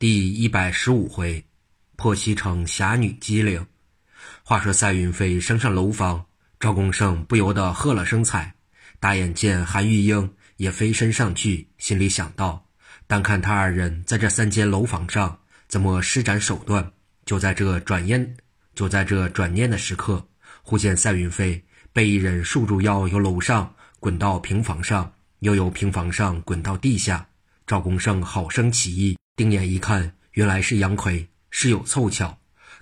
第一百十五回，破西城侠女机灵。话说赛云飞升上楼房，赵公胜不由得喝了声彩。大眼见韩玉英也飞身上去，心里想到：单看他二人在这三间楼房上怎么施展手段。就在这转念，就在这转念的时刻，忽见赛云飞被一人束住腰，由楼上滚到平房上，又由平房上滚到地下。赵公胜好生奇异。定眼一看，原来是杨奎，事有凑巧。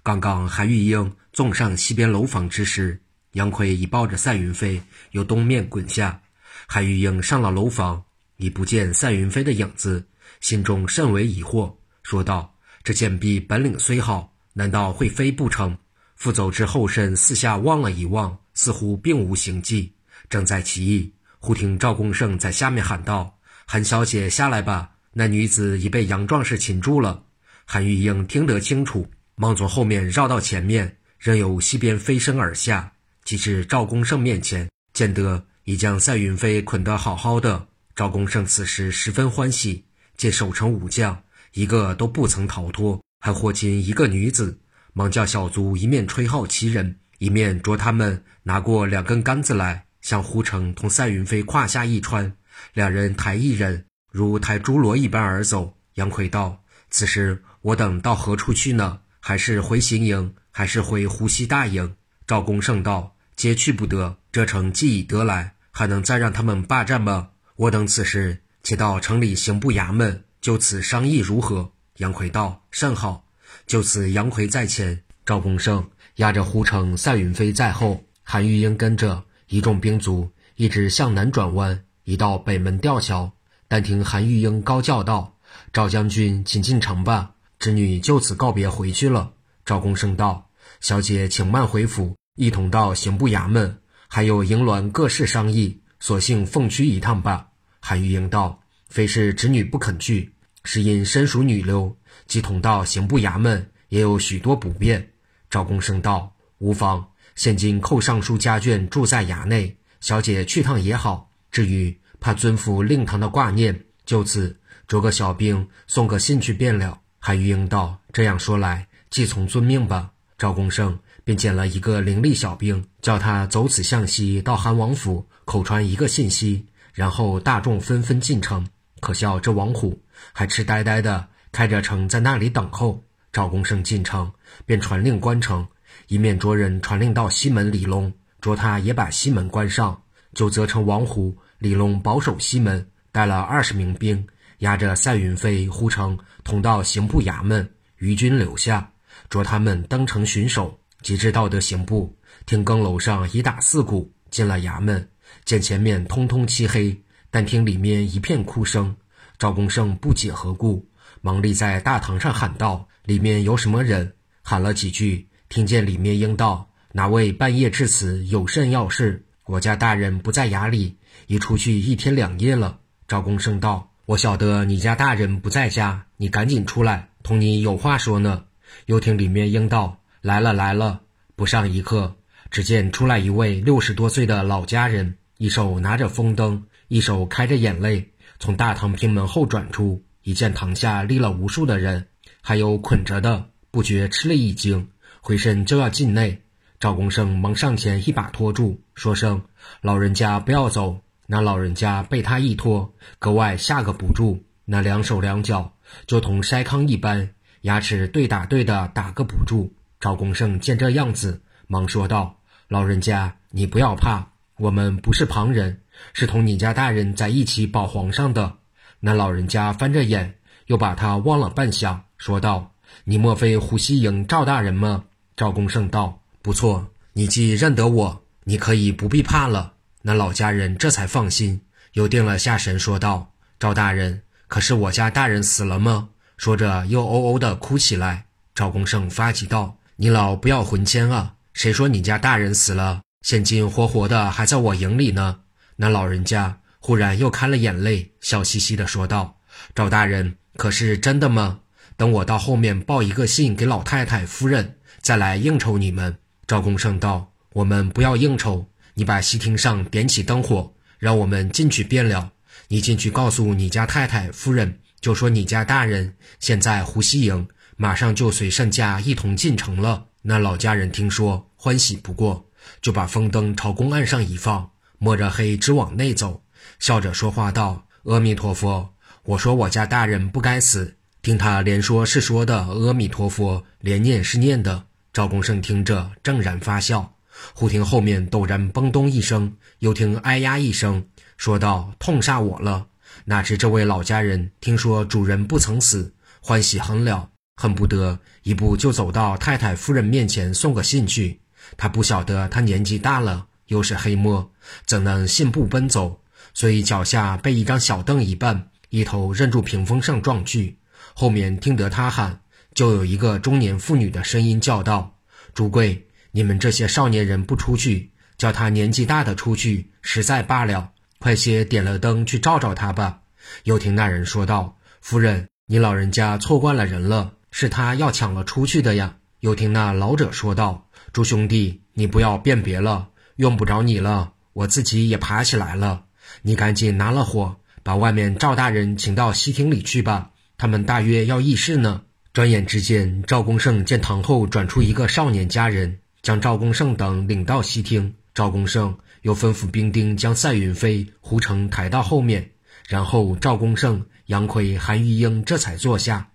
刚刚韩玉英纵上西边楼房之时，杨奎已抱着赛云飞由东面滚下。韩玉英上了楼房，已不见赛云飞的影子，心中甚为疑惑，说道：“这贱婢本领虽好，难道会飞不成？”复走至后身，四下望了一望，似乎并无行迹。正在其意，忽听赵公胜在下面喊道：“韩小姐，下来吧。”那女子已被杨壮士擒住了。韩玉英听得清楚，忙从后面绕到前面，任由西边飞身而下，即至赵公胜面前，见得已将赛云飞捆得好好的。赵公胜此时十分欢喜，见守城武将一个都不曾逃脱，还获擒一个女子，忙叫小卒一面吹号其人，一面着他们拿过两根杆子来，向胡成同赛云飞胯下一穿，两人抬一人。如抬珠罗一般而走。杨奎道：“此时我等到何处去呢？还是回行营，还是回湖西大营？”赵公胜道：“皆去不得。这城既已得来，还能再让他们霸占吗？我等此时且到城里刑部衙门，就此商议如何？”杨奎道：“甚好。”就此，杨奎在前，赵公胜押着胡成、赛云飞在后，韩玉英跟着一众兵卒，一直向南转弯，已到北门吊桥。但听韩玉英高叫道：“赵将军，请进城吧，侄女就此告别回去了。”赵公生道：“小姐，请慢回府，一同到刑部衙门，还有营銮各事商议，索性奉驱一趟吧。”韩玉英道：“非是侄女不肯去，是因身属女流，即同到刑部衙门，也有许多不便。”赵公生道：“无妨，现今寇尚书家眷住在衙内，小姐去趟也好。至于……”怕尊父令堂的挂念，就此着个小兵送个信去便了。韩玉英道：“这样说来，即从遵命吧。”赵公胜便捡了一个伶俐小兵，叫他走此向西到韩王府，口传一个信息，然后大众纷纷进城。可笑这王虎还痴呆呆的开着城在那里等候。赵公胜进城，便传令关城，一面着人传令到西门李隆，着他也把西门关上，就责成王虎。李龙保守西门，带了二十名兵，押着赛云飞、胡成同到刑部衙门，余军留下，着他们登城巡守。及至到得刑部，听更楼上已打四鼓，进了衙门，见前面通通漆黑，但听里面一片哭声。赵公胜不解何故，忙立在大堂上喊道：“里面有什么人？”喊了几句，听见里面应道：“哪位半夜至此，有甚要事？”我家大人不在衙里，已出去一天两夜了。赵公胜道：“我晓得你家大人不在家，你赶紧出来，同你有话说呢。”又听里面应道：“来了来了。”不上一刻，只见出来一位六十多岁的老家人，一手拿着风灯，一手开着眼泪，从大堂平门后转出。一见堂下立了无数的人，还有捆着的，不觉吃了一惊，回身就要进内。赵公胜忙上前一把拖住，说声：“老人家不要走。”那老人家被他一拖，格外下个不住，那两手两脚就同筛糠一般，牙齿对打对的打个不住。赵公胜见这样子，忙说道：“老人家，你不要怕，我们不是旁人，是同你家大人在一起保皇上的。”那老人家翻着眼，又把他望了半晌，说道：“你莫非胡西营赵大人吗？”赵公胜道。不错，你既认得我，你可以不必怕了。那老家人这才放心，又定了下神，说道：“赵大人，可是我家大人死了吗？”说着又哦哦的哭起来。赵公胜发急道：“你老不要魂牵啊！谁说你家大人死了？现今活活的还在我营里呢。”那老人家忽然又开了眼泪，笑嘻嘻的说道：“赵大人，可是真的吗？等我到后面报一个信给老太太夫人，再来应酬你们。”赵公胜道：“我们不要应酬，你把西厅上点起灯火，让我们进去便了。你进去告诉你家太太夫人，就说你家大人现在胡西营，马上就随圣驾一同进城了。那老家人听说，欢喜不过，就把风灯朝公案上一放，摸着黑直往内走，笑着说话道：“阿弥陀佛，我说我家大人不该死。”听他连说是说的，阿弥陀佛，连念是念的。赵公胜听着正然发笑，忽听后面陡然嘣咚一声，又听哎呀一声，说道：“痛杀我了！”哪知这位老家人听说主人不曾死，欢喜很了。恨不得一步就走到太太夫人面前送个信去。他不晓得他年纪大了，又是黑摸，怎能信步奔走？所以脚下被一张小凳一绊，一头扔住屏风上撞去。后面听得他喊，就有一个中年妇女的声音叫道：“朱贵，你们这些少年人不出去，叫他年纪大的出去，实在罢了。快些点了灯去照照他吧。”又听那人说道：“夫人，你老人家错惯了人了。”是他要抢了出去的呀！又听那老者说道：“朱兄弟，你不要辨别了，用不着你了，我自己也爬起来了。你赶紧拿了火，把外面赵大人请到西厅里去吧，他们大约要议事呢。”转眼之间，赵公胜见堂后转出一个少年家人，将赵公胜等领到西厅。赵公胜又吩咐兵丁将赛云飞、胡成抬到后面，然后赵公胜、杨奎、韩玉英这才坐下。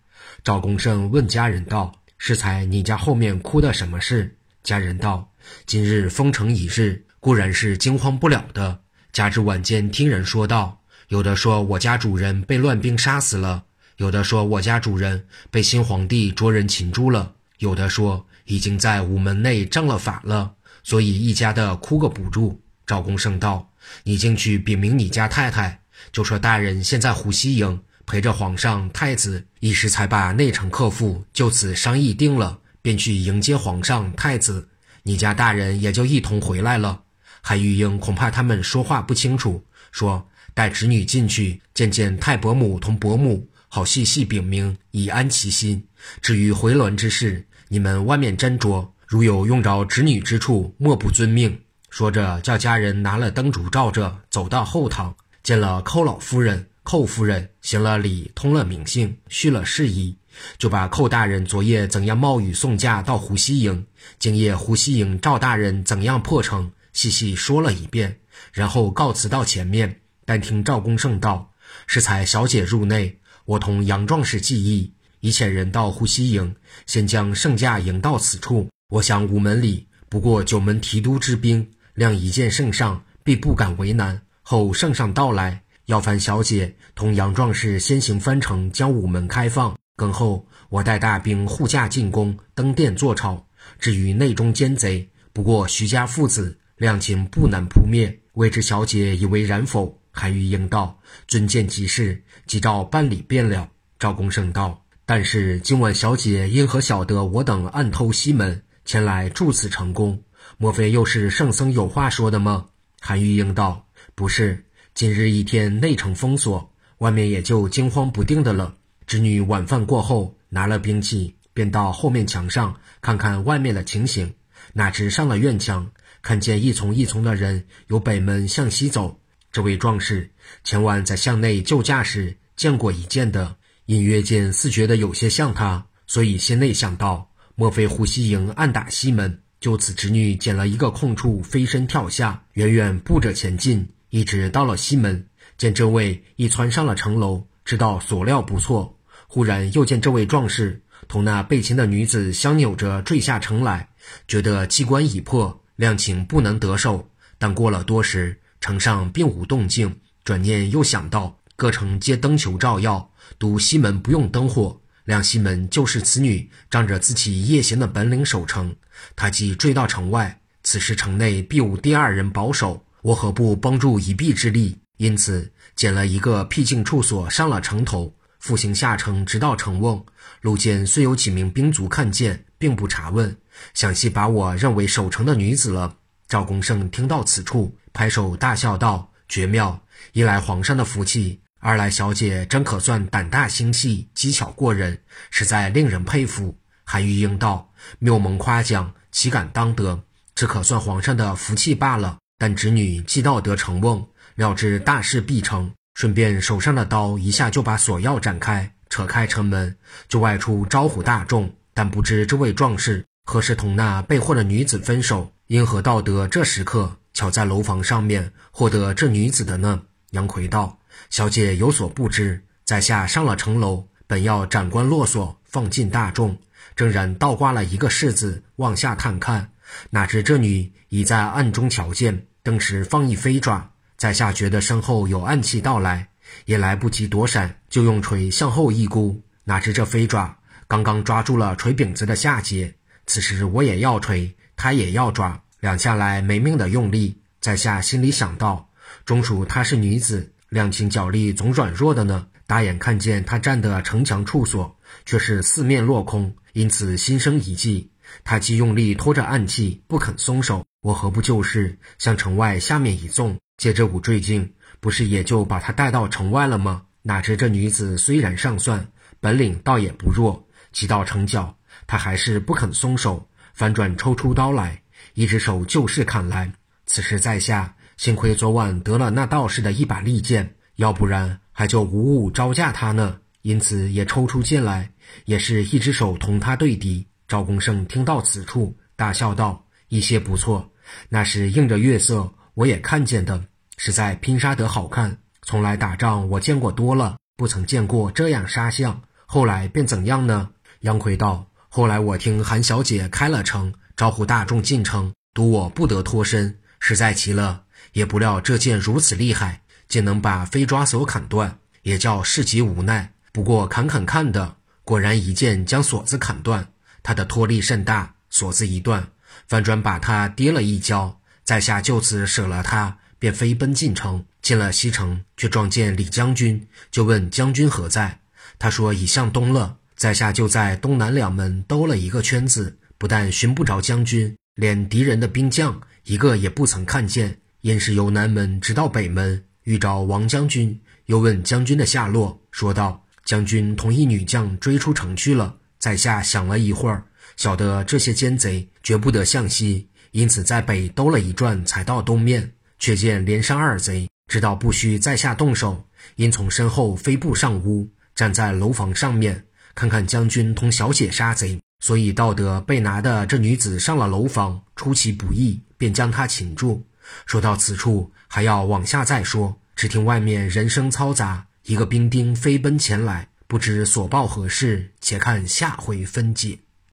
赵公胜问家人道：“适才，你家后面哭的什么事？”家人道：“今日封城一日，固然是惊慌不了的。加之晚间听人说道，有的说我家主人被乱兵杀死了，有的说我家主人被新皇帝捉人擒住了，有的说已经在午门内正了法了，所以一家的哭个不住。”赵公胜道：“你进去禀明你家太太，就说大人现在湖西营。”陪着皇上、太子一时才把内城客户就此商议定了，便去迎接皇上、太子。你家大人也就一同回来了。韩玉英恐怕他们说话不清楚，说带侄女进去见见太伯母同伯母，好细细禀明，以安其心。至于回銮之事，你们外面斟酌，如有用着侄女之处，莫不遵命。说着，叫家人拿了灯烛照着，走到后堂，见了寇老夫人。寇夫人行了礼，通了名姓，叙了事宜，就把寇大人昨夜怎样冒雨送驾到湖西营，今夜湖西营赵大人怎样破城，细细说了一遍，然后告辞到前面。但听赵公胜道：“适才小姐入内，我同杨壮士计议，已遣人到湖西营，先将圣驾迎到此处。我想午门里不过九门提督之兵，量一见圣上，必不敢为难。后圣上到来。”要烦小姐同杨壮士先行翻城，将午门开放。更后，我带大兵护驾进宫，登殿坐朝。至于内中奸贼，不过徐家父子，量情不难扑灭。未知小姐以为然否？韩玉应道：“尊见即是，即照办理便了。”赵公胜道：“但是今晚小姐因何晓得我等暗偷西门前来助此成功？莫非又是圣僧有话说的吗？”韩玉英道：“不是。”今日一天内城封锁，外面也就惊慌不定的了。侄女晚饭过后拿了兵器，便到后面墙上看看外面的情形。哪知上了院墙，看见一丛一丛的人由北门向西走。这位壮士前晚在巷内救驾时见过一见的，隐约间似觉得有些像他，所以心内想到：莫非胡西营暗打西门？就此，侄女捡了一个空处，飞身跳下，远远步着前进。一直到了西门，见这位已窜上了城楼，知道所料不错。忽然又见这位壮士同那被擒的女子相扭着坠下城来，觉得机关已破，量情不能得手。但过了多时，城上并无动静。转念又想到各城皆灯球照耀，独西门不用灯火，亮西门就是此女仗着自己夜行的本领守城。他既追到城外，此时城内必无第二人保守。我何不帮助一臂之力？因此捡了一个僻静处所，上了城头，复行下城，直到城瓮。路间虽有几名兵卒看见，并不查问，想系把我认为守城的女子了。赵公胜听到此处，拍手大笑道：“绝妙！一来皇上的福气，二来小姐真可算胆大心细，机巧过人，实在令人佩服。”韩玉英道：“谬蒙夸奖，岂敢当得？只可算皇上的福气罢了。”但侄女既道得成瓮，料知大事必成，顺便手上的刀一下就把锁钥展开，扯开城门，就外出招呼大众。但不知这位壮士何时同那被祸的女子分手，因何道得这时刻巧在楼房上面获得这女子的呢？杨奎道：“小姐有所不知，在下上了城楼，本要斩关落锁，放进大众，正然倒挂了一个柿子，往下探看，哪知这女已在暗中瞧见，登时放一飞爪。在下觉得身后有暗器到来，也来不及躲闪，就用锤向后一箍，哪知这飞爪。”刚刚抓住了锤柄子的下节，此时我也要锤，他也要抓，两下来没命的用力。在下心里想到，中属她是女子，两情脚力总软弱的呢。打眼看见他站的城墙处所，却是四面落空，因此心生一计。他既用力拖着暗器，不肯松手，我何不就是向城外下面一纵，借着五坠镜，不是也就把他带到城外了吗？哪知这女子虽然尚算，本领倒也不弱。几到城角，他还是不肯松手，反转抽出刀来，一只手就是砍来。此时在下幸亏昨晚得了那道士的一把利剑，要不然还就无物招架他呢。因此也抽出剑来，也是一只手同他对敌。赵公胜听到此处，大笑道：“一些不错，那是映着月色，我也看见的，实在拼杀得好看。从来打仗我见过多了，不曾见过这样杀相。后来便怎样呢？”杨奎道：“后来我听韩小姐开了城，招呼大众进城，赌我不得脱身，实在奇了。也不料这剑如此厉害，竟能把飞抓锁砍断，也叫士极无奈。不过砍砍看的，果然一剑将锁子砍断。他的脱力甚大，锁子一断，反转把他跌了一跤。在下就此舍了他，便飞奔进城。进了西城，却撞见李将军，就问将军何在。他说已向东了。”在下就在东南两门兜了一个圈子，不但寻不着将军，连敌人的兵将一个也不曾看见。因是由南门直到北门，遇着王将军，又问将军的下落，说道：“将军同一女将追出城去了。”在下想了一会儿，晓得这些奸贼绝不得向西，因此在北兜了一转，才到东面，却见连山二贼，知道不需在下动手，因从身后飞步上屋，站在楼房上面。看看将军同小姐杀贼，所以道德被拿的这女子上了楼房，出其不意，便将她擒住。说到此处，还要往下再说。只听外面人声嘈杂，一个兵丁飞奔前来，不知所报何事，且看下回分解。